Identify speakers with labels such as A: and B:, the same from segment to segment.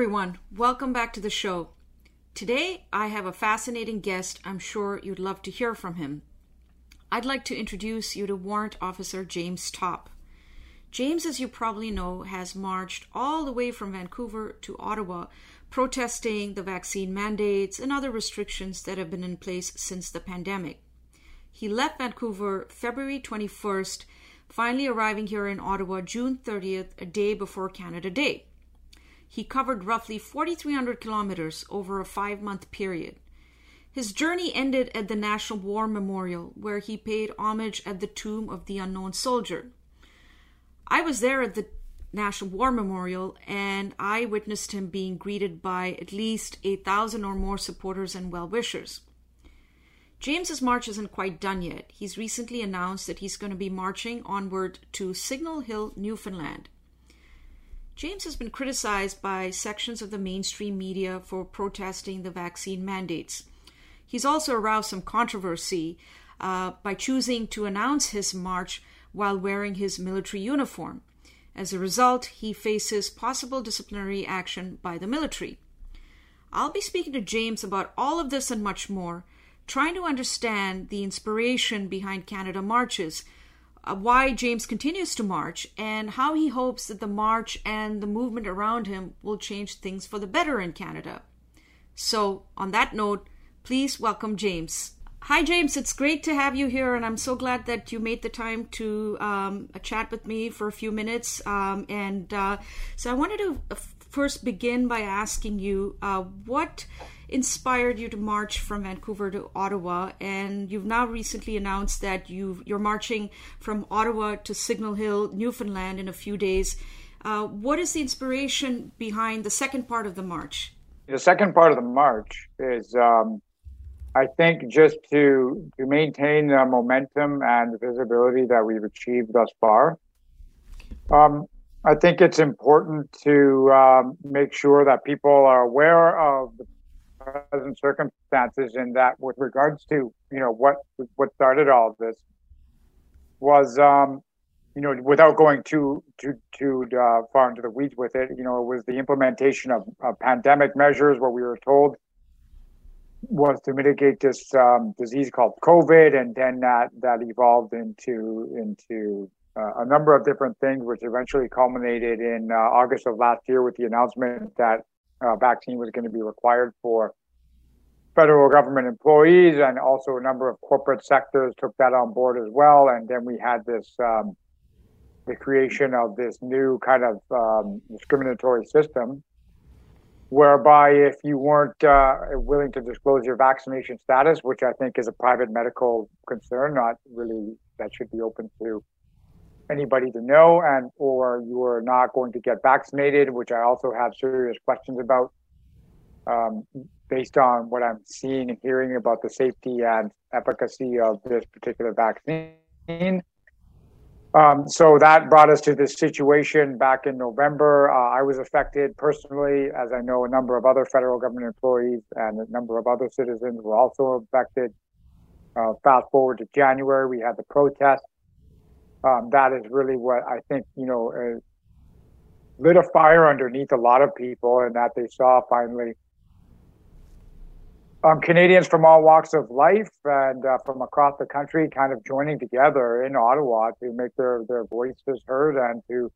A: Everyone, welcome back to the show. Today I have a fascinating guest. I'm sure you'd love to hear from him. I'd like to introduce you to Warrant Officer James Topp. James, as you probably know, has marched all the way from Vancouver to Ottawa protesting the vaccine mandates and other restrictions that have been in place since the pandemic. He left Vancouver February 21st, finally arriving here in Ottawa June 30th, a day before Canada Day. He covered roughly 4,300 kilometers over a five month period. His journey ended at the National War Memorial, where he paid homage at the tomb of the unknown soldier. I was there at the National War Memorial and I witnessed him being greeted by at least 8,000 or more supporters and well wishers. James's march isn't quite done yet. He's recently announced that he's going to be marching onward to Signal Hill, Newfoundland. James has been criticized by sections of the mainstream media for protesting the vaccine mandates. He's also aroused some controversy uh, by choosing to announce his march while wearing his military uniform. As a result, he faces possible disciplinary action by the military. I'll be speaking to James about all of this and much more, trying to understand the inspiration behind Canada marches why James continues to march and how he hopes that the march and the movement around him will change things for the better in Canada. So, on that note, please welcome James. Hi, James. It's great to have you here, and I'm so glad that you made the time to um, chat with me for a few minutes. Um, and uh, so, I wanted to uh, first begin by asking you uh, what inspired you to march from Vancouver to Ottawa, and you've now recently announced that you you're marching from Ottawa to Signal Hill, Newfoundland, in a few days. Uh, what is the inspiration behind the second part of the march?
B: The second part of the march is, um, I think, just to to maintain the momentum and the visibility that we've achieved thus far. Um, I think it's important to um, make sure that people are aware of the present circumstances and that with regards to you know what what started all of this was um you know without going too too too uh, far into the weeds with it you know it was the implementation of, of pandemic measures. What we were told was to mitigate this um, disease called covid and then that that evolved into into uh, a number of different things which eventually culminated in uh, august of last year with the announcement that uh, vaccine was going to be required for federal government employees, and also a number of corporate sectors took that on board as well. And then we had this um, the creation of this new kind of um, discriminatory system, whereby if you weren't uh, willing to disclose your vaccination status, which I think is a private medical concern, not really that should be open to anybody to know and or you are not going to get vaccinated which i also have serious questions about um, based on what i'm seeing and hearing about the safety and efficacy of this particular vaccine. Um, so that brought us to this situation back in november. Uh, i was affected personally as i know a number of other federal government employees and a number of other citizens were also affected. Uh, fast forward to january we had the protest um, that is really what I think, you know, uh, lit a fire underneath a lot of people and that they saw finally um, Canadians from all walks of life and uh, from across the country kind of joining together in Ottawa to make their, their voices heard and to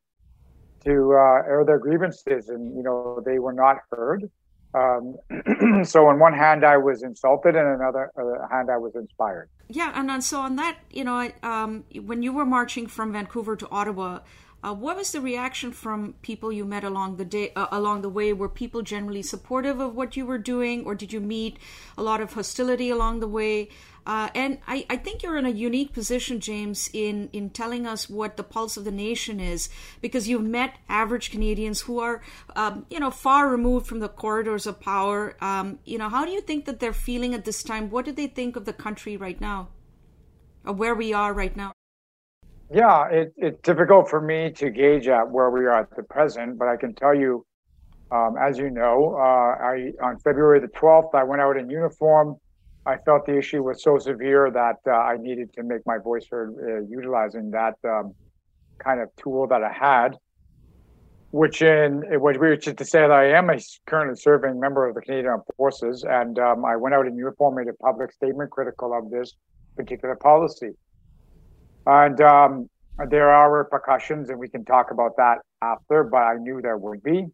B: to uh, air their grievances. And, you know, they were not heard. Um, so on one hand, I was insulted, and another uh, hand, I was inspired.
A: Yeah, and, and so on that, you know, um, when you were marching from Vancouver to Ottawa, uh, what was the reaction from people you met along the day, uh, along the way? Were people generally supportive of what you were doing, or did you meet a lot of hostility along the way? Uh, and I, I, think you're in a unique position, James, in, in telling us what the pulse of the nation is, because you've met average Canadians who are, um, you know, far removed from the corridors of power. Um, you know, how do you think that they're feeling at this time? What do they think of the country right now, or where we are right now?
B: Yeah, it, it's difficult for me to gauge at where we are at the present, but I can tell you, um, as you know, uh, I on February the 12th, I went out in uniform I felt the issue was so severe that uh, I needed to make my voice heard uh, utilizing that um, kind of tool that I had. which in which we is to say that I am a currently serving member of the Canadian Armed Forces, and um, I went out in uniform, made a public statement critical of this particular policy, and um, there are repercussions, and we can talk about that after. But I knew there would be.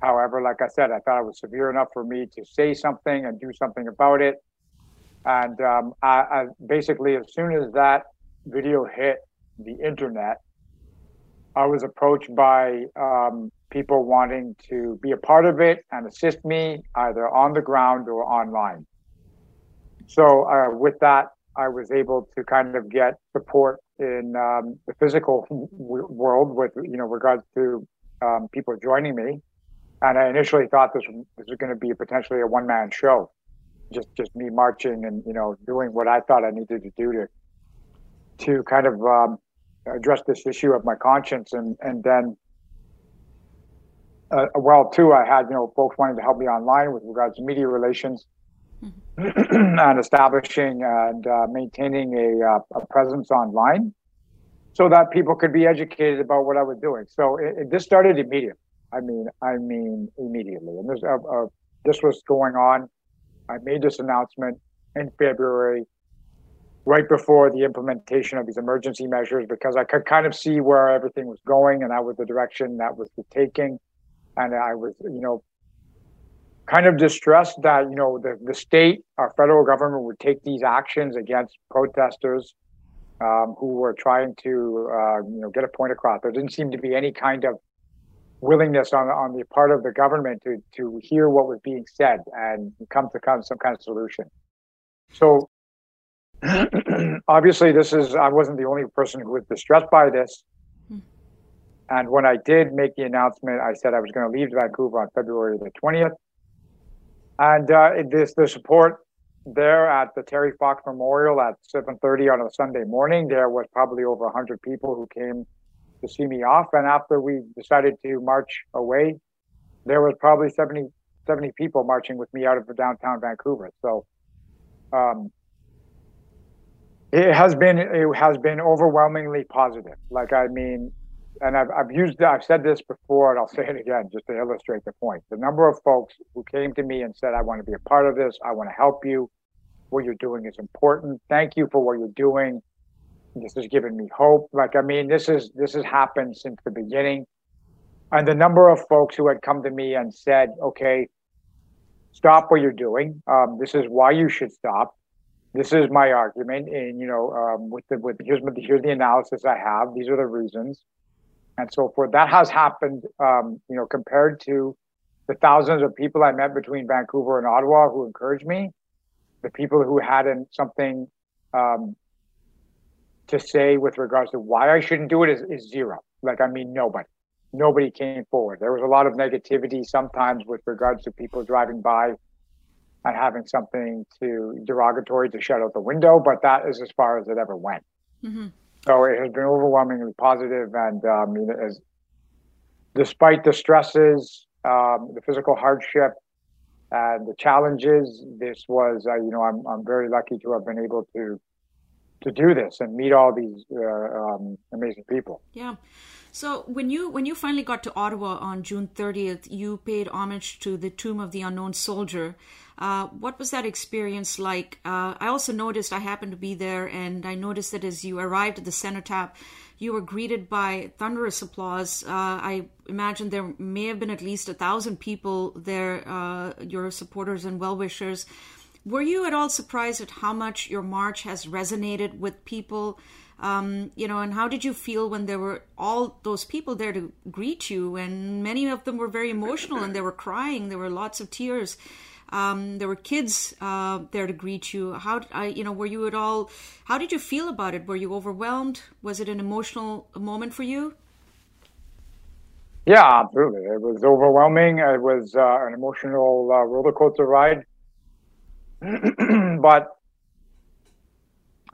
B: However, like I said, I thought it was severe enough for me to say something and do something about it. And um, I, I basically, as soon as that video hit the internet, I was approached by um, people wanting to be a part of it and assist me either on the ground or online. So uh, with that, I was able to kind of get support in um, the physical w- world with you know regards to um, people joining me. And I initially thought this this was going to be potentially a one man show, just just me marching and you know doing what I thought I needed to do to to kind of um, address this issue of my conscience and and then uh, well too i had you know folks wanting to help me online with regards to media relations mm-hmm. and establishing and uh, maintaining a, uh, a presence online so that people could be educated about what i was doing so it, it, this started immediately i mean i mean immediately and this uh, uh, this was going on i made this announcement in february right before the implementation of these emergency measures because I could kind of see where everything was going and that was the direction that was taking. And I was, you know, kind of distressed that, you know, the, the state, our federal government would take these actions against protesters um, who were trying to, uh, you know, get a point across. There didn't seem to be any kind of willingness on, on the part of the government to, to hear what was being said and come to come some kind of solution. So obviously this is i wasn't the only person who was distressed by this hmm. and when i did make the announcement i said i was going to leave vancouver on february the 20th and uh, this the support there at the terry fox memorial at 7.30 on a sunday morning there was probably over 100 people who came to see me off and after we decided to march away there was probably 70 70 people marching with me out of downtown vancouver so um, it has been it has been overwhelmingly positive. Like I mean, and I've I've used I've said this before, and I'll say it again just to illustrate the point. The number of folks who came to me and said, "I want to be a part of this. I want to help you. What you're doing is important. Thank you for what you're doing. This has given me hope." Like I mean, this is this has happened since the beginning, and the number of folks who had come to me and said, "Okay." Stop what you're doing. Um, this is why you should stop this is my argument, and you know, um, with the with here's here's the analysis I have. These are the reasons, and so forth. That has happened, um, you know, compared to the thousands of people I met between Vancouver and Ottawa who encouraged me. The people who hadn't something um, to say with regards to why I shouldn't do it is, is zero. Like, I mean, nobody, nobody came forward. There was a lot of negativity sometimes with regards to people driving by and having something to derogatory to shut out the window, but that is as far as it ever went. Mm-hmm. So it has been overwhelmingly positive, and um, as despite the stresses, um, the physical hardship, and the challenges, this was uh, you know I'm I'm very lucky to have been able to to do this and meet all these uh, um, amazing people.
A: Yeah. So when you when you finally got to Ottawa on June 30th, you paid homage to the Tomb of the Unknown Soldier. Uh, what was that experience like? Uh, I also noticed I happened to be there, and I noticed that as you arrived at the cenotaph, you were greeted by thunderous applause. Uh, I imagine there may have been at least a thousand people there, uh, your supporters and well wishers. Were you at all surprised at how much your march has resonated with people? Um, you know, and how did you feel when there were all those people there to greet you? And many of them were very emotional and they were crying. There were lots of tears. Um, there were kids uh, there to greet you. How, I, you know, were you at all? How did you feel about it? Were you overwhelmed? Was it an emotional moment for you?
B: Yeah, absolutely. It was overwhelming. It was uh, an emotional uh, roller coaster ride. but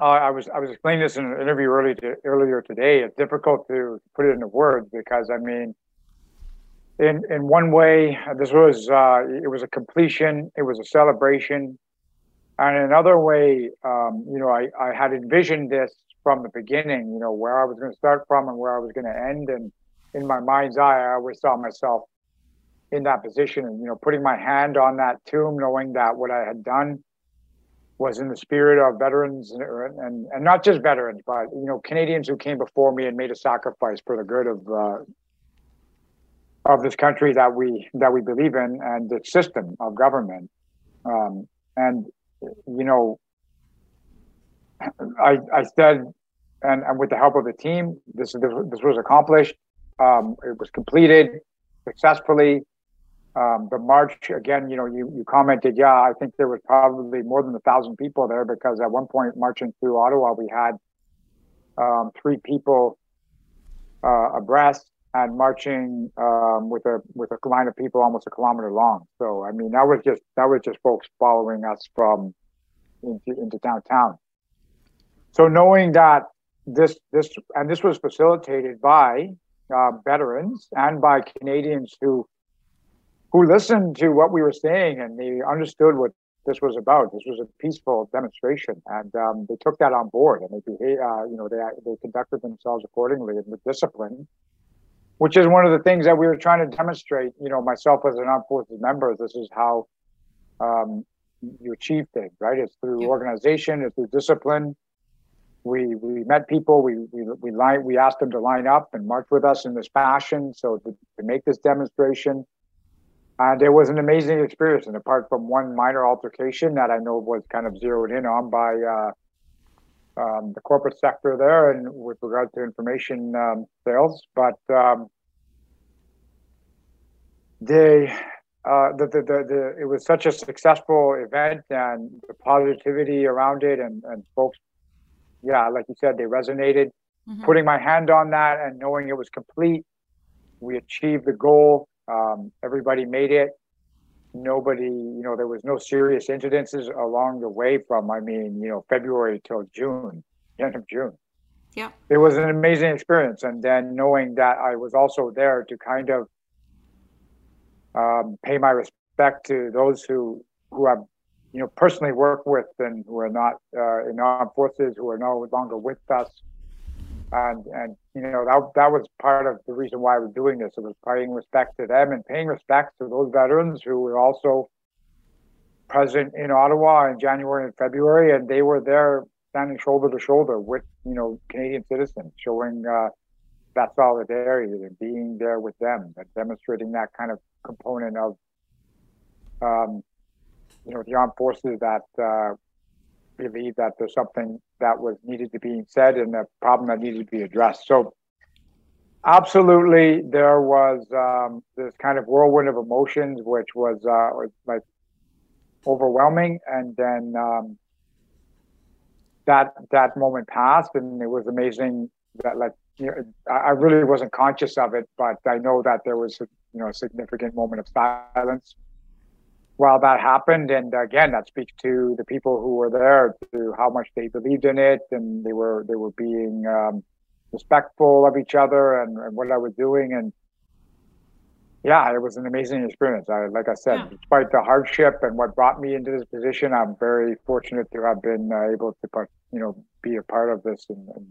B: uh, I was I was explaining this in an interview to, earlier today. It's difficult to put it into words because I mean, in in one way, this was uh, it was a completion, it was a celebration, and another way, um, you know, I I had envisioned this from the beginning. You know, where I was going to start from and where I was going to end, and in my mind's eye, I always saw myself in that position and, you know, putting my hand on that tomb, knowing that what I had done was in the spirit of veterans and, and, and not just veterans, but, you know, Canadians who came before me and made a sacrifice for the good of, uh, of this country that we that we believe in and the system of government. Um, and you know, I I said, and, and with the help of the team, this this, this was accomplished. Um, it was completed successfully. Um, the march again, you know, you you commented, yeah, I think there was probably more than a thousand people there because at one point marching through Ottawa, we had um, three people uh, abreast and marching um, with a with a line of people almost a kilometer long. So I mean that was just that was just folks following us from into, into downtown. So knowing that this this and this was facilitated by uh, veterans and by Canadians who who listened to what we were saying and they understood what this was about. This was a peaceful demonstration, and um, they took that on board and they behaved, uh, you know they they conducted themselves accordingly and with discipline which is one of the things that we were trying to demonstrate. You know, myself as an armed forces member, this is how um, you achieve things, right? It's through yeah. organization, it's through discipline. We we met people. We we we line. We asked them to line up and march with us in this fashion, so to, to make this demonstration. And it was an amazing experience. And apart from one minor altercation that I know was kind of zeroed in on by uh, um, the corporate sector there and with regard to information um, sales. But um, they, uh, the, the, the, the, it was such a successful event and the positivity around it and, and folks, yeah, like you said, they resonated. Mm-hmm. Putting my hand on that and knowing it was complete, we achieved the goal. Um, everybody made it nobody, you know, there was no serious incidences along the way from, I mean, you know, February till June, end of June.
A: Yeah.
B: It was an amazing experience. And then knowing that I was also there to kind of um, pay my respect to those who, who I've, you know, personally worked with and who are not uh, in armed forces, who are no longer with us, and and you know that that was part of the reason why we're doing this. It was paying respect to them and paying respect to those veterans who were also present in Ottawa in January and February, and they were there standing shoulder to shoulder with you know Canadian citizens, showing uh, that solidarity and being there with them, and demonstrating that kind of component of um, you know the armed forces that uh, believe that there's something that was needed to be said and a problem that needed to be addressed. So, absolutely, there was um, this kind of whirlwind of emotions, which was uh, like overwhelming, and then um, that that moment passed, and it was amazing that like you know, I really wasn't conscious of it, but I know that there was a, you know a significant moment of silence while that happened, and again, that speaks to the people who were there, to how much they believed in it, and they were they were being um, respectful of each other and, and, what I was doing, and yeah, it was an amazing experience. I, like I said, yeah. despite the hardship and what brought me into this position, I'm very fortunate to have been uh, able to, part, you know, be a part of this and, and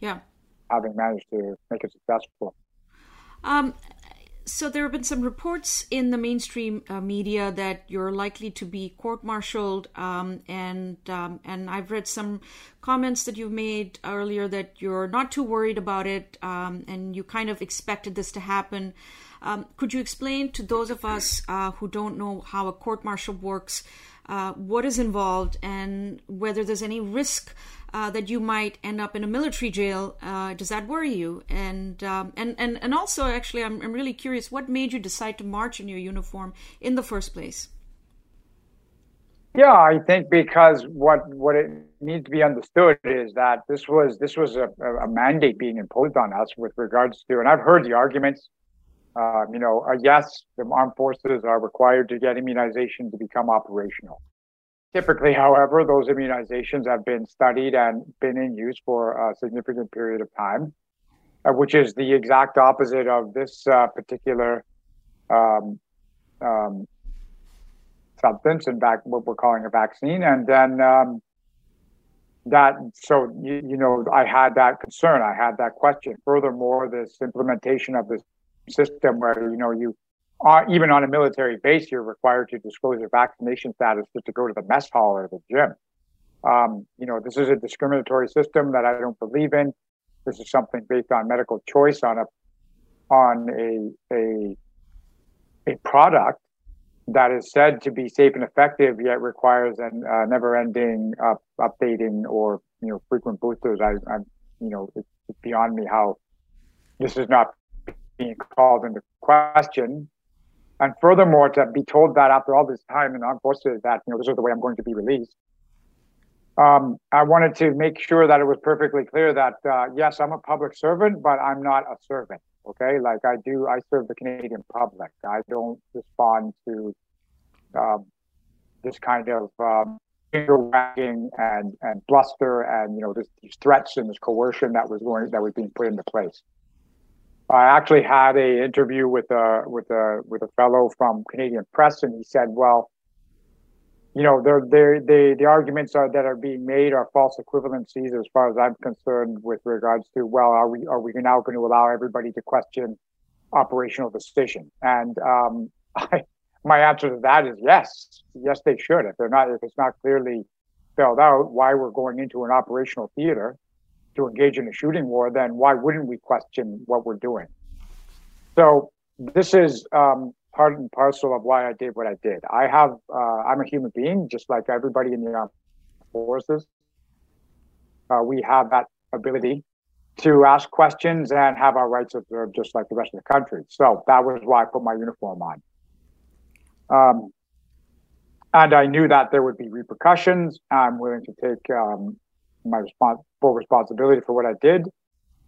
A: yeah,
B: having managed to make it successful.
A: Um, so there have been some reports in the mainstream uh, media that you're likely to be court-martialed, um, and um, and I've read some comments that you've made earlier that you're not too worried about it, um, and you kind of expected this to happen. Um, could you explain to those of us uh, who don't know how a court-martial works, uh, what is involved, and whether there's any risk? Uh, that you might end up in a military jail. Uh, does that worry you? And um, and and and also, actually, I'm I'm really curious. What made you decide to march in your uniform in the first place?
B: Yeah, I think because what what it needs to be understood is that this was this was a, a mandate being imposed on us with regards to, and I've heard the arguments. Uh, you know, uh, yes, the armed forces are required to get immunization to become operational. Typically, however, those immunizations have been studied and been in use for a significant period of time, uh, which is the exact opposite of this uh, particular um, um, substance, in fact, what we're calling a vaccine. And then, um, that so you, you know I had that concern, I had that question. Furthermore, this implementation of this system where you know you are even on a military base, you're required to disclose your vaccination status just to go to the mess hall or the gym. Um, you know, this is a discriminatory system that I don't believe in. This is something based on medical choice on a on a a a product that is said to be safe and effective, yet requires an uh, never-ending up, updating or you know frequent boosters. I, I'm you know it's beyond me how this is not being called into question. And furthermore, to be told that after all this time armed forces that you know this is the way I'm going to be released. Um, I wanted to make sure that it was perfectly clear that uh, yes, I'm a public servant, but I'm not a servant. Okay, like I do, I serve the Canadian public. I don't respond to um, this kind of um, finger wagging and and bluster and you know this, these threats and this coercion that was going that was being put into place. I actually had a interview with a with a with a fellow from Canadian Press, and he said, "Well, you know, they're, they, the arguments are, that are being made are false equivalencies as far as I'm concerned with regards to, well, are we, are we now going to allow everybody to question operational decision? And um, I, my answer to that is yes, yes, they should. If they're not, if it's not clearly spelled out why we're going into an operational theater to engage in a shooting war, then why wouldn't we question what we're doing? So this is um, part and parcel of why I did what I did. I have, uh, I'm a human being, just like everybody in the armed forces. Uh, we have that ability to ask questions and have our rights observed just like the rest of the country. So that was why I put my uniform on. Um, and I knew that there would be repercussions. I'm willing to take um, my respons- full responsibility for what I did.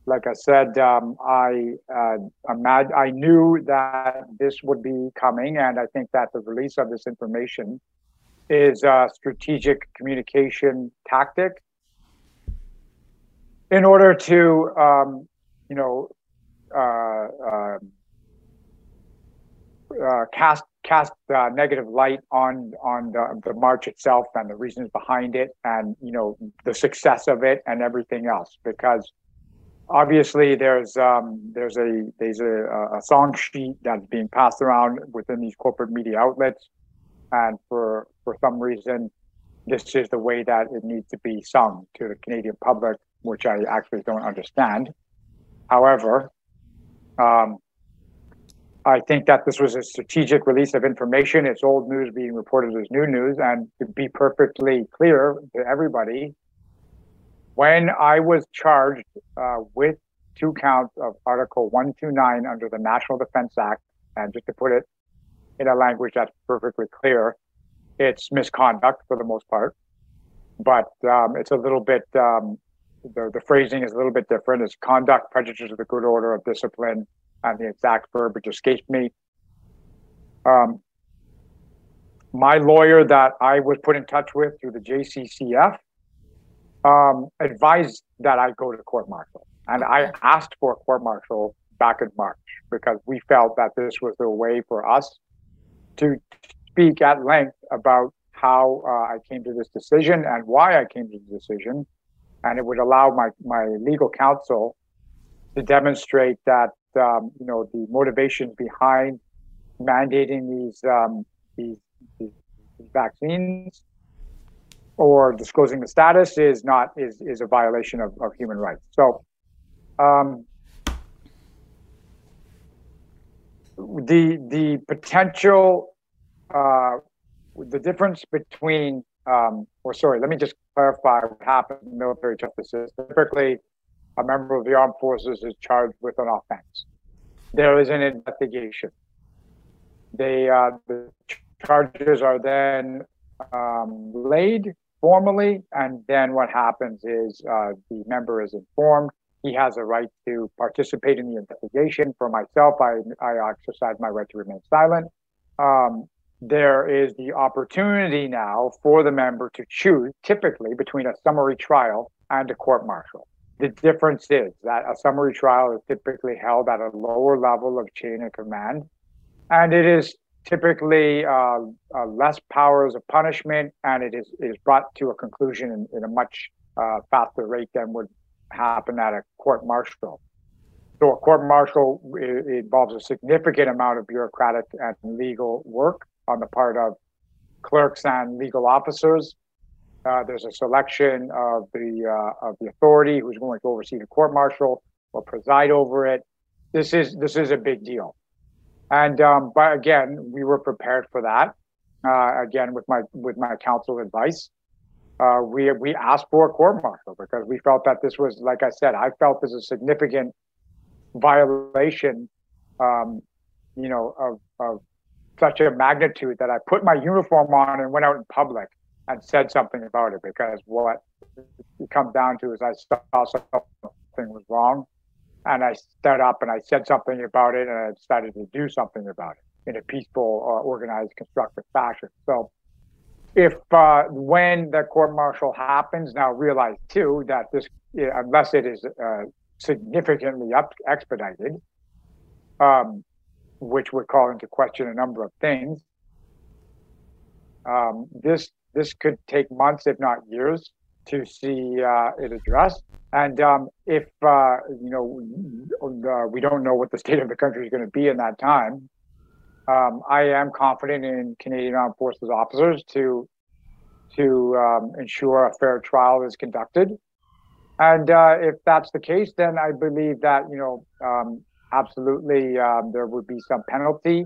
B: Like I said, um, I uh, mad, I knew that this would be coming, and I think that the release of this information is a strategic communication tactic in order to, um, you know, uh, uh, uh cast cast uh, negative light on on the, the march itself and the reasons behind it, and you know the success of it and everything else, because obviously there's um, there's a there's a, a song sheet that's being passed around within these corporate media outlets, and for for some reason, this is the way that it needs to be sung to the Canadian public, which I actually don't understand. However, um, I think that this was a strategic release of information. It's old news being reported as new news, and to be perfectly clear to everybody, when I was charged uh, with two counts of Article 129 under the National Defense Act, and just to put it in a language that's perfectly clear, it's misconduct for the most part, but um, it's a little bit, um, the, the phrasing is a little bit different. It's conduct prejudices of the good order of discipline, and the exact verbiage escaped me. Um, my lawyer that I was put in touch with through the JCCF um, advised that I go to court martial. And I asked for a court martial back in March because we felt that this was the way for us to speak at length about how uh, I came to this decision and why I came to the decision. And it would allow my, my legal counsel to demonstrate that, um, you know, the motivations behind mandating these, um, these, these vaccines or disclosing the status is not is is a violation of, of human rights. So um, the the potential uh, the difference between um, or sorry, let me just clarify what happened in military justice system. Typically, a member of the armed forces is charged with an offense. There is an investigation. They uh, the charges are then um, laid formally, and then what happens is uh, the member is informed. He has a right to participate in the investigation. For myself, I, I exercise my right to remain silent. Um, there is the opportunity now for the member to choose, typically between a summary trial and a court martial. The difference is that a summary trial is typically held at a lower level of chain of command, and it is typically uh, uh, less powers of punishment, and it is, is brought to a conclusion in, in a much uh, faster rate than would happen at a court martial. So a court martial involves a significant amount of bureaucratic and legal work on the part of clerks and legal officers. Uh, there's a selection of the uh, of the authority who's going to oversee the court martial or preside over it. This is this is a big deal, and um, but again, we were prepared for that. Uh, again, with my with my counsel advice, uh, we we asked for a court martial because we felt that this was, like I said, I felt this a significant violation, um, you know, of, of such a magnitude that I put my uniform on and went out in public and said something about it because what it comes down to is I saw something was wrong and I stood up and I said something about it and I decided to do something about it in a peaceful, uh, organized, constructive fashion. So if uh, when the court martial happens, now realize too that this, unless it is uh, significantly up, expedited, um, which would call into question a number of things. Um, this this could take months, if not years, to see uh, it addressed. And um, if uh, you know uh, we don't know what the state of the country is going to be in that time, um, I am confident in Canadian Armed Forces officers to to um, ensure a fair trial is conducted and uh, if that's the case, then I believe that you know um, absolutely um, there would be some penalty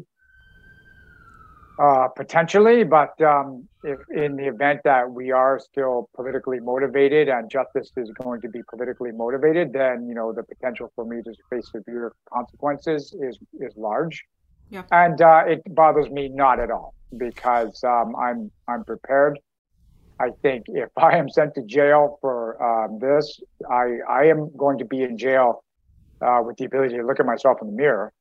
B: uh, potentially. But um, if in the event that we are still politically motivated and justice is going to be politically motivated, then you know the potential for me to face severe consequences is is large. Yeah. And uh, it bothers me not at all because um, I'm I'm prepared I think if I am sent to jail for um, this, I, I am going to be in jail uh, with the ability to look at myself in the mirror.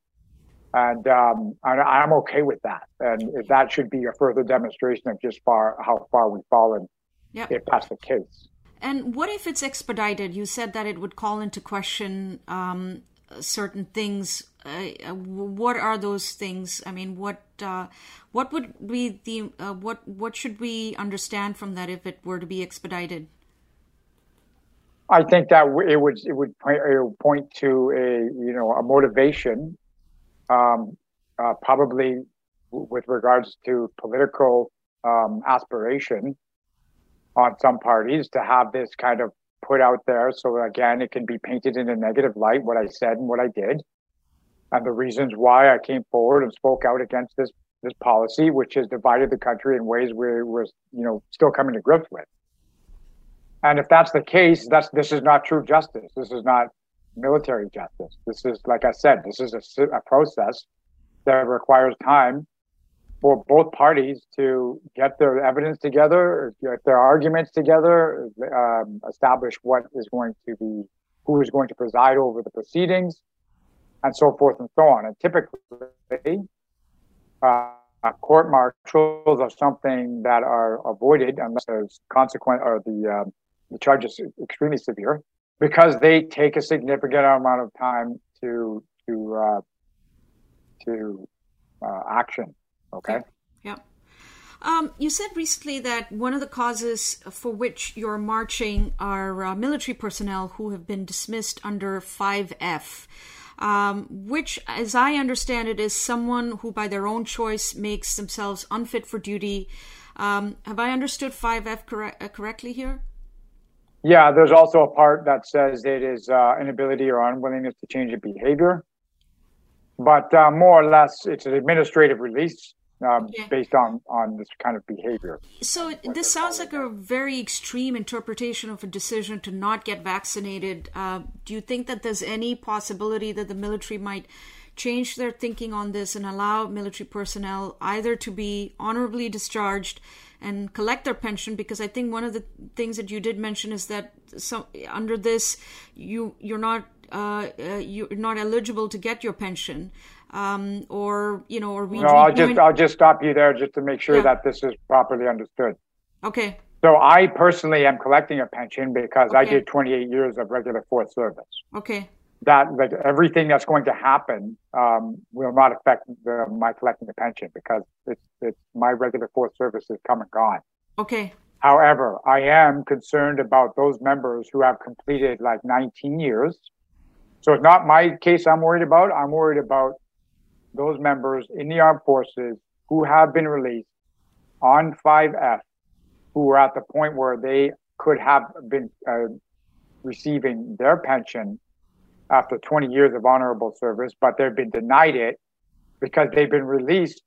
B: And um, I, am okay with that. And that should be a further demonstration of just far how far we've fallen, yep. if that's the case.
A: And what if it's expedited? You said that it would call into question um, certain things. Uh, what are those things? I mean, what uh, what would be the uh, what what should we understand from that if it were to be expedited?
B: I think that it would it would point, it would point to a you know a motivation, um, uh, probably with regards to political um, aspiration on some parties to have this kind of put out there. So again, it can be painted in a negative light what I said and what I did, and the reasons why I came forward and spoke out against this this policy, which has divided the country in ways we're, we're you know still coming to grips with. And if that's the case, that's this is not true justice. This is not military justice. This is, like I said, this is a, a process that requires time for both parties to get their evidence together, get their arguments together, um, establish what is going to be, who is going to preside over the proceedings, and so forth and so on. And typically, uh, court martials are something that are avoided unless there's consequent or the um, the charge is extremely severe because they take a significant amount of time to to uh, to uh, action. Okay.
A: Yeah. Um, you said recently that one of the causes for which you're marching are uh, military personnel who have been dismissed under 5F, um, which, as I understand it, is someone who, by their own choice, makes themselves unfit for duty. Um, have I understood 5F cor- uh, correctly here?
B: Yeah, there's also a part that says it is uh, inability or unwillingness to change a behavior. But uh, more or less, it's an administrative release okay. based on on this kind of behavior.
A: So this sounds like a very extreme interpretation of a decision to not get vaccinated. Uh, do you think that there's any possibility that the military might change their thinking on this and allow military personnel either to be honorably discharged? And collect their pension because I think one of the things that you did mention is that some under this you you're not uh, uh, you're not eligible to get your pension um, or you know or
B: we no I'll just I'll just stop you there just to make sure yeah. that this is properly understood.
A: Okay.
B: So I personally am collecting a pension because okay. I did 28 years of regular force service.
A: Okay
B: that like everything that's going to happen um, will not affect the, my collecting the pension because it's it's my regular force service is come and gone.
A: Okay.
B: However, I am concerned about those members who have completed like 19 years. So it's not my case I'm worried about. I'm worried about those members in the armed forces who have been released on 5F, who are at the point where they could have been uh, receiving their pension after 20 years of honorable service, but they've been denied it because they've been released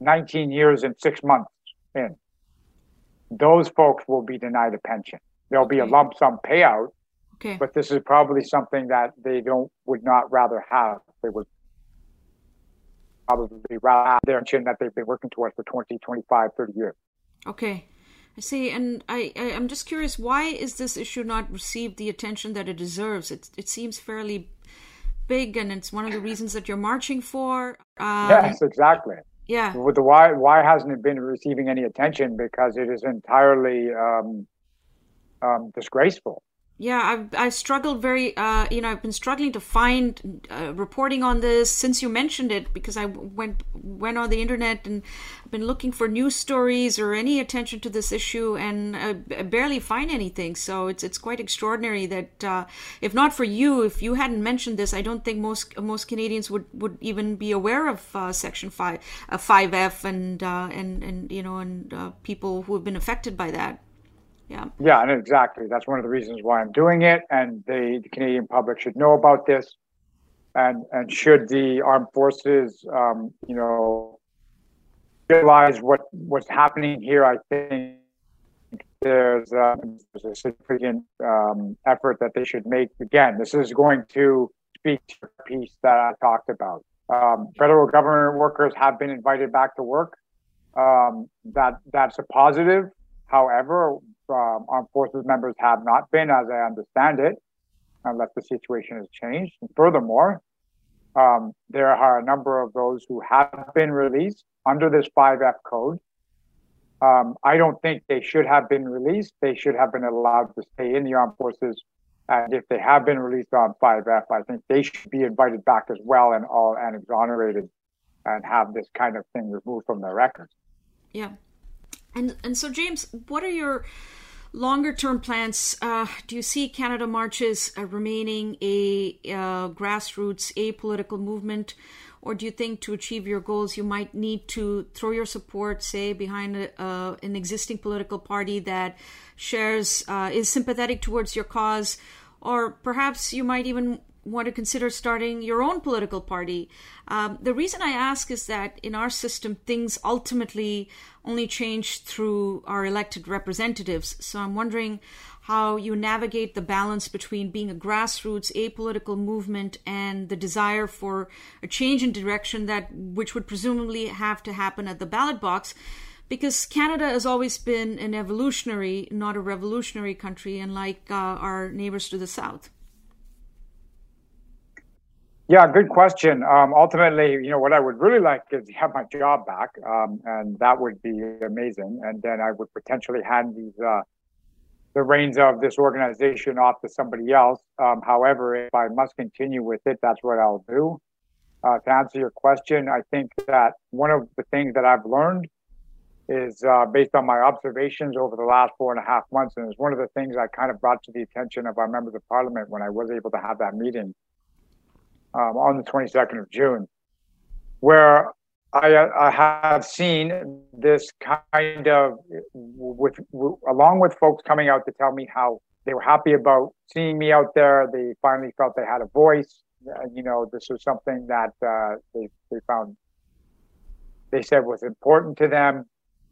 B: 19 years and six months in. Those folks will be denied a pension. There'll be a lump sum payout,
A: okay.
B: but this is probably something that they don't would not rather have. They would probably rather have their pension that they've been working towards for 20, 25, 30 years.
A: Okay. I see, and I, I am just curious, why is this issue not received the attention that it deserves? It it seems fairly big, and it's one of the reasons that you're marching for.
B: Um, yes, exactly.
A: Yeah.
B: With the why why hasn't it been receiving any attention? Because it is entirely um, um, disgraceful
A: yeah i've i've struggled very uh, you know i've been struggling to find uh, reporting on this since you mentioned it because i went went on the internet and i've been looking for news stories or any attention to this issue and i, I barely find anything. So it's it's quite extraordinary that uh, if not for you if you hadn't mentioned this i don't think most most canadians would would even be aware of uh, section 5 5f uh, and uh, and and you know and people who have been affected by that yeah.
B: Yeah, and exactly. That's one of the reasons why I'm doing it. And the, the Canadian public should know about this. And and should the armed forces, um, you know, realize what what's happening here, I think there's, uh, there's a significant um, effort that they should make. Again, this is going to speak to the piece that I talked about. Um, federal government workers have been invited back to work. Um, that that's a positive. However, um, armed forces members have not been, as I understand it, unless the situation has changed. And furthermore, um, there are a number of those who have been released under this 5F code. Um, I don't think they should have been released. They should have been allowed to stay in the armed forces. And if they have been released on 5F, I think they should be invited back as well and all and exonerated and have this kind of thing removed from their records.
A: Yeah. And and so James, what are your longer term plans? Uh, do you see Canada Marches uh, remaining a uh, grassroots apolitical movement, or do you think to achieve your goals you might need to throw your support, say, behind a, an existing political party that shares uh, is sympathetic towards your cause? Or perhaps you might even want to consider starting your own political party. Um, the reason I ask is that in our system, things ultimately only change through our elected representatives. So I'm wondering how you navigate the balance between being a grassroots apolitical movement and the desire for a change in direction that which would presumably have to happen at the ballot box because Canada has always been an evolutionary, not a revolutionary country, unlike uh, our neighbors to the south.
B: Yeah, good question. Um, ultimately, you know, what I would really like is to have my job back, um, and that would be amazing. And then I would potentially hand these uh, the reins of this organization off to somebody else. Um, however, if I must continue with it, that's what I'll do. Uh, to answer your question, I think that one of the things that I've learned is uh, based on my observations over the last four and a half months, and it's one of the things I kind of brought to the attention of our members of parliament when I was able to have that meeting um, on the 22nd of June, where I, I, have seen this kind of with, along with folks coming out to tell me how they were happy about seeing me out there. They finally felt they had a voice. You know, this was something that uh, they they found they said was important to them.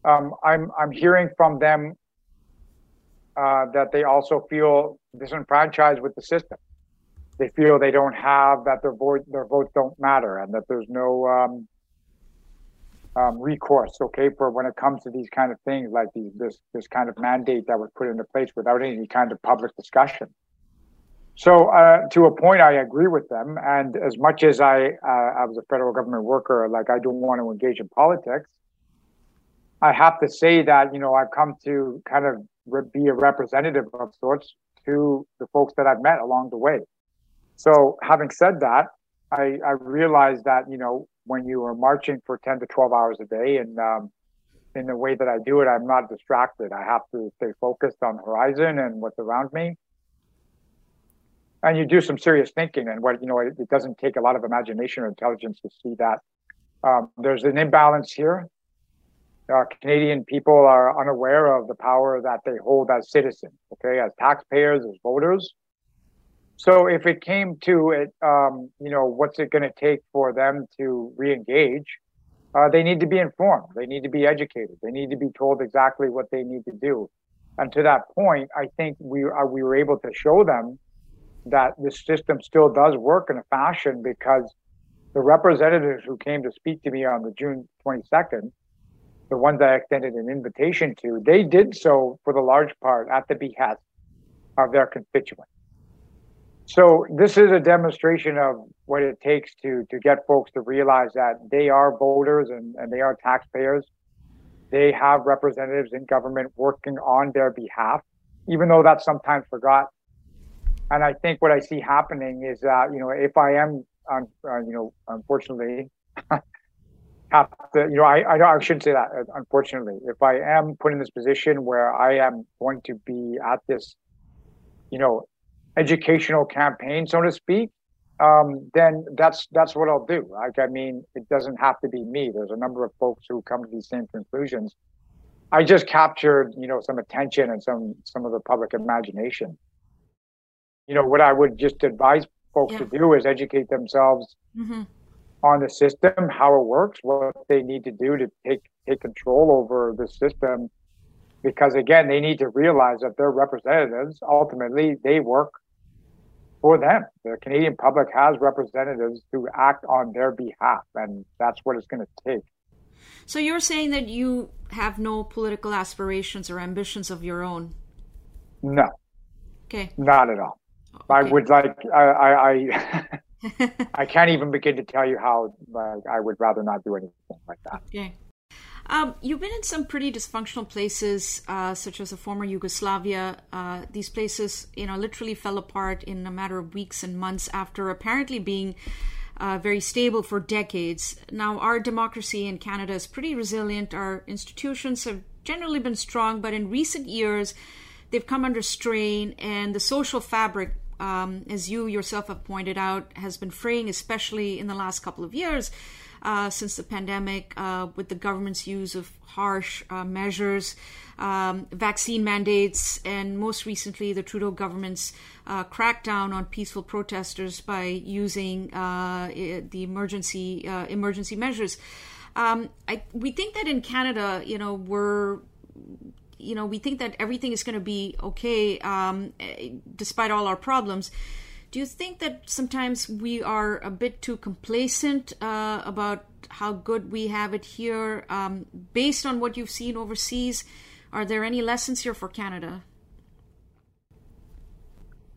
B: Um, I'm I'm hearing from them uh, that they also feel disenfranchised with the system they feel they don't have that their vote their votes don't matter and that there's no um, um, recourse okay for when it comes to these kind of things like these this this kind of mandate that was put into place without any kind of public discussion. So uh, to a point i agree with them. And as much as i uh, i was a federal government worker like i don't want to engage in politics i have to say that you know i've come to kind of be a representative of sorts to the folks that i've met along the way so having said that, I, I realized that, you know, when you are marching for 10 to 12 hours a day and um, in the way that I do it, I'm not distracted. I have to stay focused on the horizon and what's around me. And you do some serious thinking, and what you know, it, it doesn't take a lot of imagination or intelligence to see that um, there's an imbalance here. Uh, Canadian people are unaware of the power that they hold as citizens, okay, as taxpayers, as voters. So if it came to it, um, you know, what's it going to take for them to re-engage? Uh, they need to be informed. They need to be educated. They need to be told exactly what they need to do. And to that point, I think we are, uh, we were able to show them that the system still does work in a fashion because the representatives who came to speak to me on the June 22nd, the ones I extended an invitation to, they did so for the large part at the behest of their constituents. So this is a demonstration of what it takes to to get folks to realize that they are voters and, and they are taxpayers. They have representatives in government working on their behalf, even though that's sometimes forgotten. And I think what I see happening is that you know if I am um, uh, you know unfortunately have to you know I, I I shouldn't say that unfortunately if I am put in this position where I am going to be at this you know educational campaign, so to speak, um, then that's that's what I'll do. Like, I mean, it doesn't have to be me. There's a number of folks who come to these same conclusions. I just captured, you know, some attention and some some of the public imagination. You know, what I would just advise folks yeah. to do is educate themselves mm-hmm. on the system, how it works, what they need to do to take take control over the system. Because again, they need to realize that their representatives ultimately they work for them. The Canadian public has representatives to act on their behalf, and that's what it's going to take.
A: So you're saying that you have no political aspirations or ambitions of your own?
B: No.
A: Okay.
B: Not at all. Oh, okay. I would like I I I, I can't even begin to tell you how like, I would rather not do anything like that.
A: Okay. Um, you've been in some pretty dysfunctional places, uh, such as the former Yugoslavia. Uh, these places, you know, literally fell apart in a matter of weeks and months after apparently being uh, very stable for decades. Now, our democracy in Canada is pretty resilient. Our institutions have generally been strong, but in recent years, they've come under strain, and the social fabric um, as you yourself have pointed out, has been fraying, especially in the last couple of years uh, since the pandemic, uh, with the government's use of harsh uh, measures, um, vaccine mandates, and most recently the Trudeau government's uh, crackdown on peaceful protesters by using uh, the emergency emergency measures. Um, I, we think that in Canada, you know, we're you know, we think that everything is going to be okay um, despite all our problems. Do you think that sometimes we are a bit too complacent uh, about how good we have it here? Um, based on what you've seen overseas, are there any lessons here for Canada?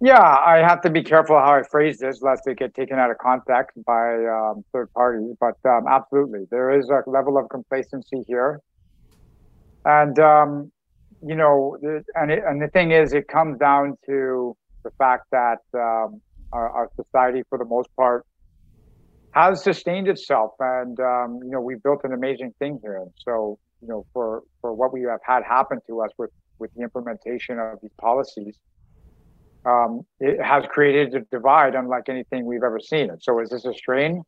B: Yeah, I have to be careful how I phrase this, lest it get taken out of context by um, third parties. But um, absolutely, there is a level of complacency here, and um, you know, and it, and the thing is, it comes down to the fact that um, our, our, society, for the most part, has sustained itself, and um, you know we've built an amazing thing here. And so, you know, for for what we have had happen to us with with the implementation of these policies, um, it has created a divide unlike anything we've ever seen. And so, is this a strain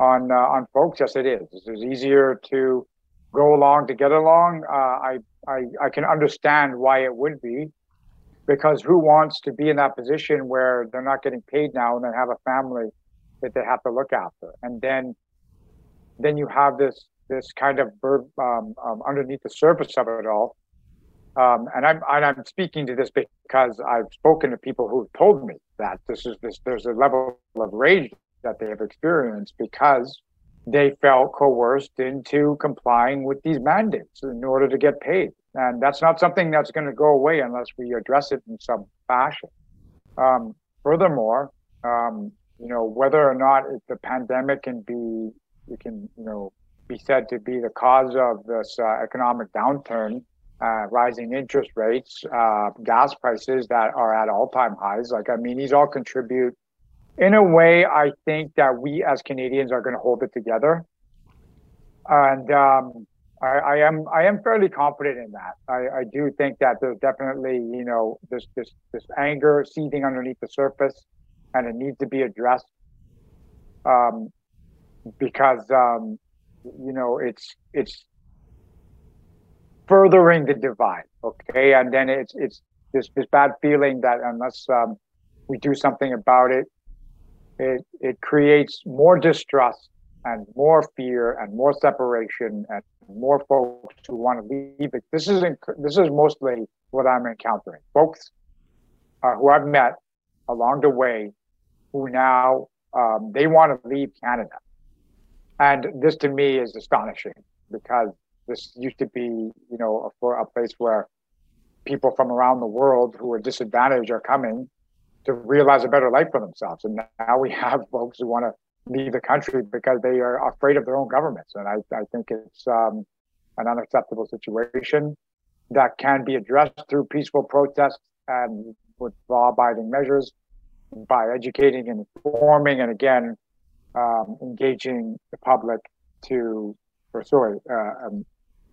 B: on uh, on folks? Yes, it is. It is easier to go along to get along. Uh, I, I I can understand why it would be because who wants to be in that position where they're not getting paid now and then have a family that they have to look after? And then then you have this this kind of verb um, um, underneath the surface of it all. Um, and I'm and I'm speaking to this because I've spoken to people who have told me that this is this there's a level of rage that they have experienced because they felt coerced into complying with these mandates in order to get paid and that's not something that's going to go away unless we address it in some fashion. Um, furthermore, um, you know, whether or not the pandemic can be, it can, you know, be said to be the cause of this uh, economic downturn, uh, rising interest rates, uh, gas prices that are at all-time highs. Like, I mean, these all contribute. In a way, I think that we as Canadians are going to hold it together, and um, I, I, am I am fairly confident in that. I, I do think that there's definitely you know this this this anger seething underneath the surface, and it needs to be addressed. Um, because um, you know it's it's furthering the divide. Okay, and then it's it's this this bad feeling that unless um, we do something about it, it it creates more distrust and more fear and more separation and more folks who want to leave it. This is this is mostly what I'm encountering. Folks uh, who I've met along the way who now um, they want to leave Canada, and this to me is astonishing because this used to be you know for a place where people from around the world who are disadvantaged are coming to realize a better life for themselves, and now we have folks who want to leave the country because they are afraid of their own governments. And I, I think it's um, an unacceptable situation that can be addressed through peaceful protests and with law abiding measures by educating and informing and again um, engaging the public to or sorry uh, um,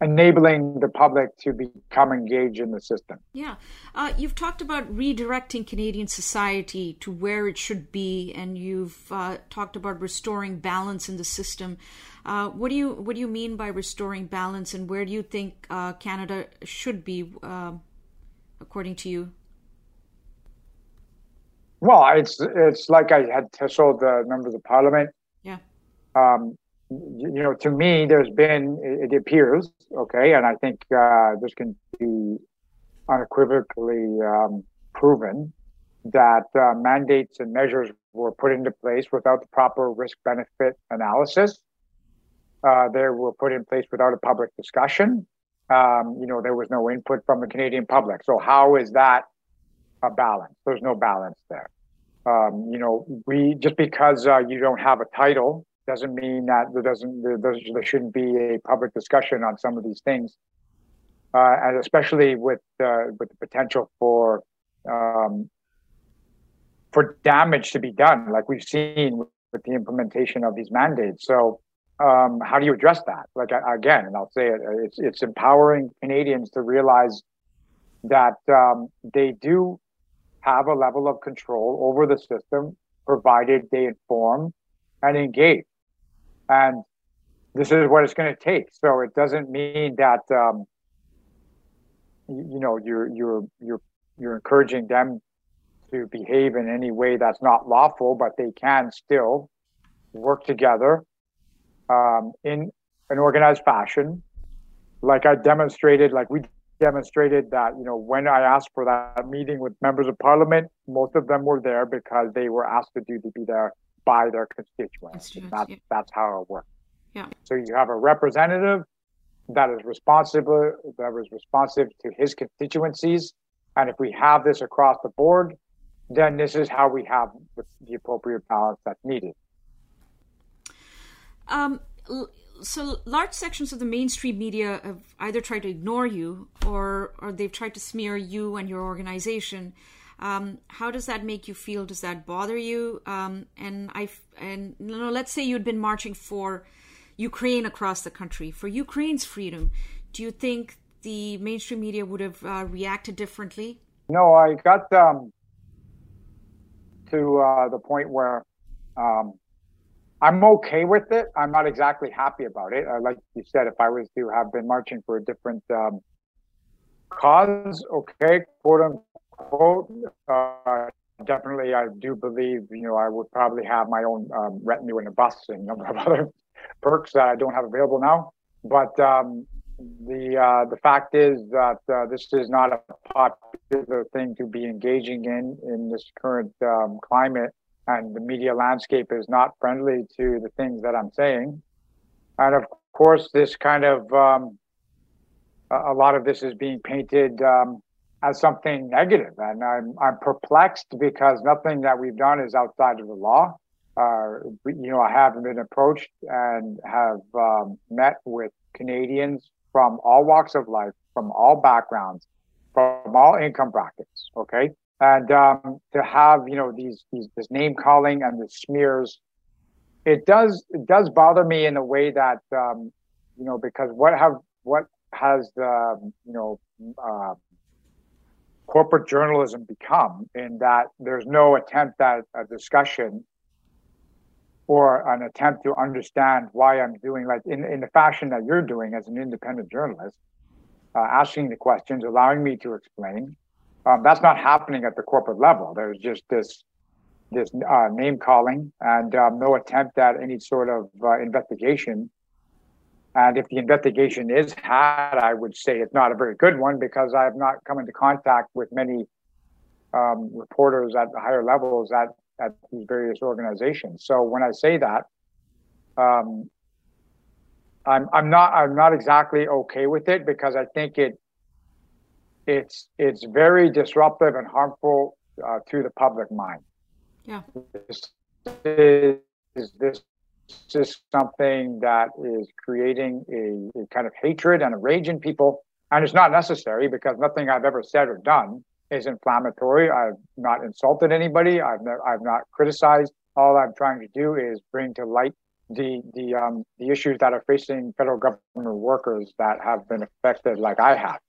B: enabling the public to become engaged in the system.
A: Yeah. Uh, you've talked about redirecting Canadian society to where it should be, and you've uh, talked about restoring balance in the system. Uh, what do you what do you mean by restoring balance, and where do you think uh, Canada should be, uh, according to you?
B: Well, it's it's like I had told the members of parliament.
A: Yeah.
B: Um, you know, to me, there's been, it appears, okay, and I think uh, this can be unequivocally um, proven that uh, mandates and measures were put into place without the proper risk benefit analysis. Uh, they were put in place without a public discussion. Um, you know, there was no input from the Canadian public. So, how is that a balance? There's no balance there. Um, you know, we just because uh, you don't have a title doesn't mean that there doesn't there, there shouldn't be a public discussion on some of these things, uh, and especially with uh, with the potential for um, for damage to be done, like we've seen with the implementation of these mandates. So, um, how do you address that? Like again, and I'll say it, it's it's empowering Canadians to realize that um, they do have a level of control over the system, provided they inform and engage and this is what it's going to take. So it doesn't mean that um, you, know you're you're you're you're encouraging them to behave in any way that's not lawful, but they can still work together um, in an organized fashion. Like I demonstrated, like we demonstrated that, you know, when I asked for that meeting with members of parliament, most of them were there because they were asked to do to be there by their constituents. That's, yeah. that's how it works.
A: Yeah.
B: So you have a representative that is responsible that is responsive to his constituencies. And if we have this across the board, then this is how we have the, the appropriate balance that's needed.
A: Um, so large sections of the mainstream media have either tried to ignore you or or they've tried to smear you and your organization. Um, how does that make you feel? Does that bother you? Um, and I and you know, let's say you'd been marching for Ukraine across the country for Ukraine's freedom. Do you think the mainstream media would have uh, reacted differently?
B: No, I got um, to uh, the point where um, I'm okay with it. I'm not exactly happy about it. Uh, like you said, if I was to have been marching for a different um, cause, okay, quote quote. Uh, definitely, I do believe, you know, I would probably have my own um, retinue in a bus and a number of other perks that I don't have available now. But um, the uh, the fact is that uh, this is not a popular thing to be engaging in in this current um, climate, and the media landscape is not friendly to the things that I'm saying. And of course, this kind of um, a lot of this is being painted um, as something negative, and I'm I'm perplexed because nothing that we've done is outside of the law. Uh, you know, I have been approached and have um, met with Canadians from all walks of life, from all backgrounds, from all income brackets. Okay, and um, to have you know these these this name calling and the smears, it does it does bother me in a way that um, you know because what have what has the you know uh, corporate journalism become in that there's no attempt at a discussion or an attempt to understand why I'm doing like in, in the fashion that you're doing as an independent journalist, uh, asking the questions, allowing me to explain. Um, that's not happening at the corporate level. There's just this this uh, name calling and um, no attempt at any sort of uh, investigation. And if the investigation is had, I would say it's not a very good one because I have not come into contact with many um, reporters at the higher levels at, at these various organizations. So when I say that, um, I'm I'm not I'm not exactly okay with it because I think it it's it's very disruptive and harmful uh, to the public mind.
A: Yeah.
B: This is, this is something that is creating a, a, kind of hatred and a rage in people. And it's not necessary because nothing I've ever said or done is inflammatory. I've not insulted anybody. I've, ne- I've not criticized. All I'm trying to do is bring to light the the um, the issues that are facing federal government workers that have been affected, like I have.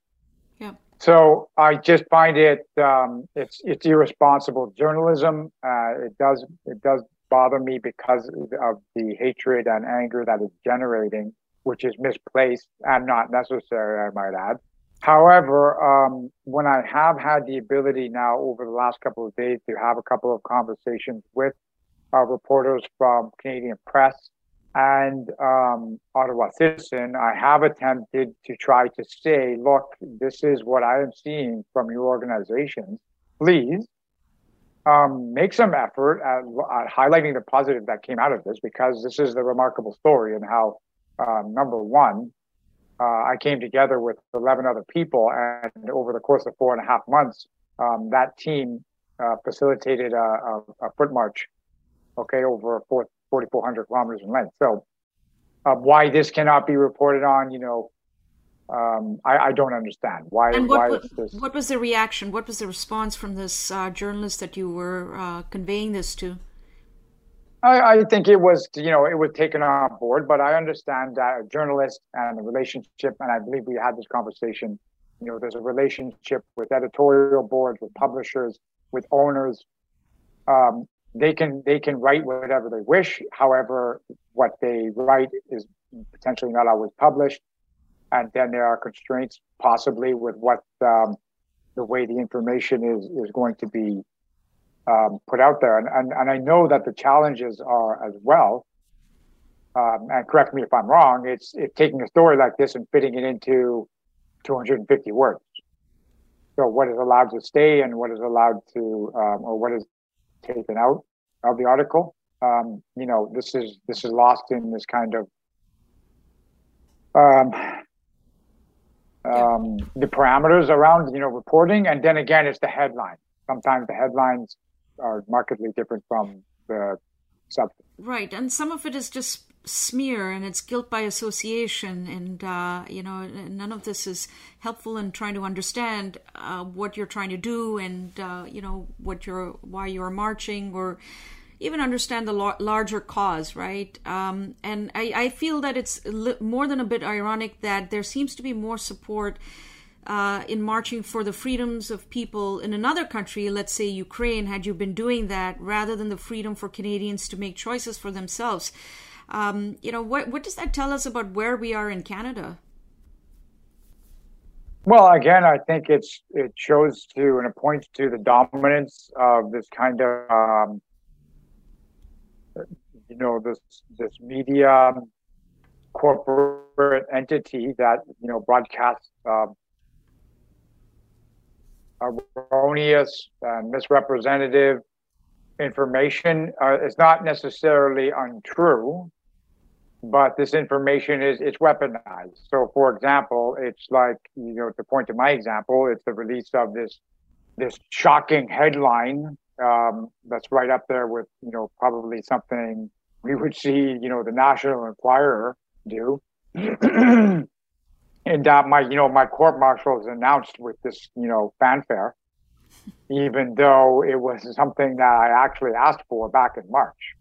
A: Yeah.
B: So I just find it um, it's it's irresponsible journalism. Uh, it does it does bother me because of the hatred and anger that it's generating, which is misplaced and not necessary, I might add. However, um, when I have had the ability now over the last couple of days to have a couple of conversations with uh, reporters from Canadian Press and um, Ottawa Citizen, I have attempted to try to say, look, this is what I am seeing from your organizations. Please um, make some effort at, at, highlighting the positive that came out of this because this is the remarkable story and how, um, number one, uh, I came together with 11 other people, and over the course of four and a half months, um, that team uh, facilitated a, a, a foot march okay, over 4,400 kilometers in length. So uh, why this cannot be reported on, you know, um, I, I, don't understand why.
A: And what,
B: why
A: what, what, was the reaction? What was the response from this uh, journalist that you were uh, conveying this to?
B: I, I, think it was, you know, it was taken on board, but I understand that a journalist and the relationship, and I believe we had this conversation. You know, there's a relationship with editorial boards, with publishers, with owners. Um, they can they can write whatever they wish. However, what they write is potentially not always published, and then there are constraints possibly with what um, the way the information is is going to be um, put out there. And, and and I know that the challenges are as well. Um, and correct me if I'm wrong. It's it's taking a story like this and fitting it into 250 words. So what is allowed to stay and what is allowed to, um, or what is taken out of the article. Um, you know, this is this is lost in this kind of um, um, the parameters around you know reporting, and then again, it's the headline. Sometimes the headlines are markedly different from the substance.
A: Right, and some of it is just smear and it's guilt by association and uh, you know none of this is helpful in trying to understand uh, what you're trying to do and uh, you know what you're why you're marching or even understand the larger cause right um, and I, I, feel that it's li- more than a bit ironic that there seems to be more support uh, in marching for the freedoms of people in another country, let's say Ukraine, had you been doing that rather than the freedom for Canadians to make choices for themselves. Um, you know, what what does that tell us about where we are in Canada?
B: Well, again, I think it's it shows to and it points to the dominance of this kind of um, you know this this media corporate entity that you know broadcasts um, erroneous, misrepresentative information. Uh, not necessarily untrue, but this information is it's weaponized. So, for example, it's like you know to point to my example, it's the release of this this shocking headline um, that's right up there with you know probably something we would see you know the National Enquirer do. and that my you know my court martial is announced with this you know fanfare even though it was something that i actually asked for back in march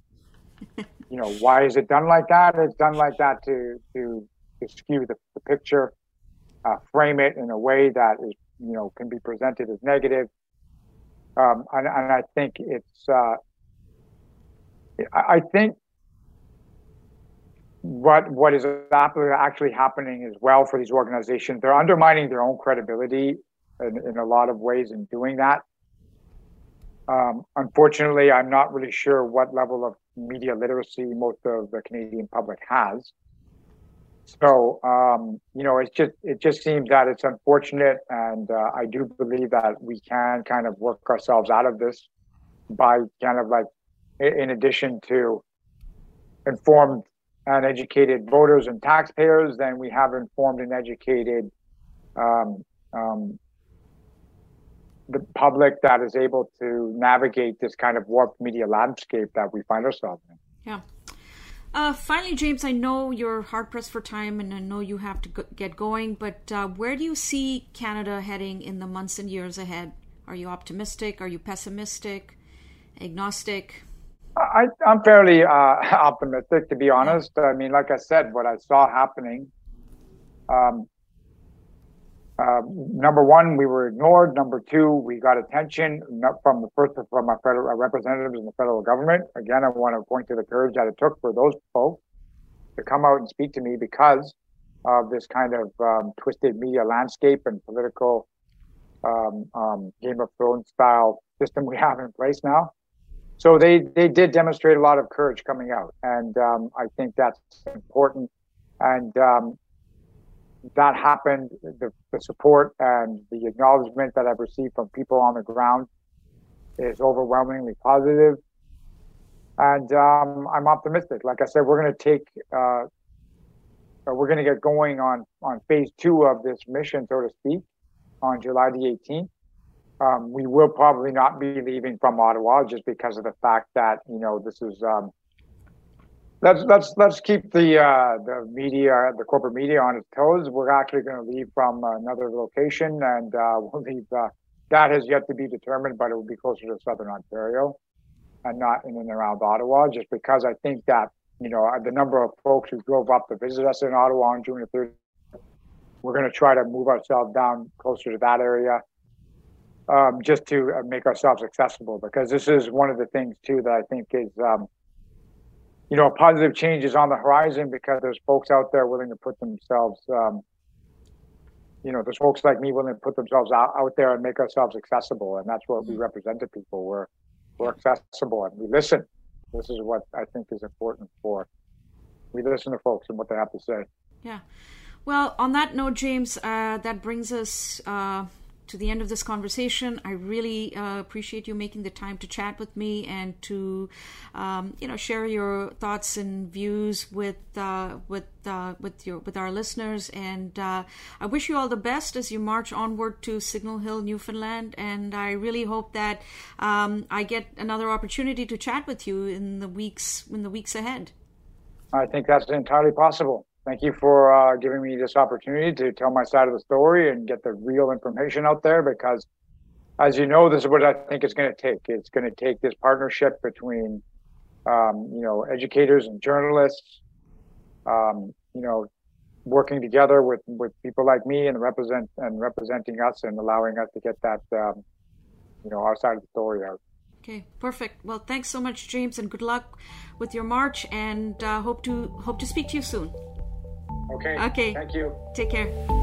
B: you know, why is it done like that? It's done like that to to, to skew the, the picture. uh, frame it in a way that is, you know, can be presented as negative. Um, and, and, I think it's, uh, I think what what is actually happening as well for these organizations, they're undermining their own credibility in, in a lot of ways in doing that. Um, unfortunately, I'm not really sure what level of media literacy most of the Canadian public has. So, um, you know, it's just it just seems that it's unfortunate, and uh, I do believe that we can kind of work ourselves out of this by kind of like, in addition to informed and educated voters and taxpayers, then we have informed and educated um, um, the public that is able to navigate this kind of warped media landscape that we find ourselves in.
A: Yeah. Uh, finally, James, I know you're hard pressed for time and I know you have to go- get going, but uh, where do you see Canada heading in the months and years ahead? Are you optimistic? Are you pessimistic? Agnostic?
B: I, am fairly uh, optimistic, to be honest. I mean, like I said, what I saw happening um, uh, number one, we were ignored. Number two, we got attention from the first from our federal our representatives in the federal government. Again, I want to point to the courage that it took for those folks to come out and speak to me because of this kind of um, twisted media landscape and political um, um, Game of Thrones style system we have in place now. So they they did demonstrate a lot of courage coming out, and um, I think that's important. And um, that happened, the, the support and the acknowledgement that I've received from people on the ground is overwhelmingly. And um, I'm optimistic. Like I said, we're going to take, uh, we're going to get going on on phase two of this mission, so to speak, on July the 18th. Um, we will probably not be leaving from Ottawa just because of the fact that you know this is um, let's let's let's keep the uh, the media, the corporate media, on its toes. We're actually going to leave from another location, and uh, we'll leave. Uh, that has yet to be determined, but it will be closer to Southern Ontario, and not in and around Ottawa. Just because I think that you know the number of folks who drove up to visit us in Ottawa on June the 30th, we're going to try to move ourselves down closer to that area. Um, just to uh, make ourselves accessible, because this is one of the things too that I think is um, you know, positive change is on the horizon because there's folks out there willing to put themselves, um, you know, there's folks like me willing to put themselves out, out there and make ourselves accessible. And that's what we mm-hmm. represent to people. We're, we're accessible and we listen. This is what I think is important for, we listen to folks and what they have to say.
A: Yeah. Well, on that note, James, uh, that brings us uh, to the end of this conversation. I really uh, appreciate you making the time to chat with me and to, um, you know, share your thoughts and views with uh, with uh, with your with our listeners. And uh, I wish you all the best as you march onward to Signal Hill, Newfoundland. And I really hope that um, I get another opportunity to chat with you in the weeks in the weeks ahead.
B: I think that's entirely possible thank you for uh, giving me this opportunity to tell my side of the story and get the real information out there because as you know this is what i think it's going to take it's going to take this partnership between um, you know educators and journalists um, you know working together with with people like me and represent and representing us and allowing us to get that um, you know our side of the story out
A: Okay, perfect. Well, thanks so much, James, and good luck with your march. And uh, hope to hope to speak to you soon.
B: Okay.
A: Okay.
B: Thank you.
A: Take care.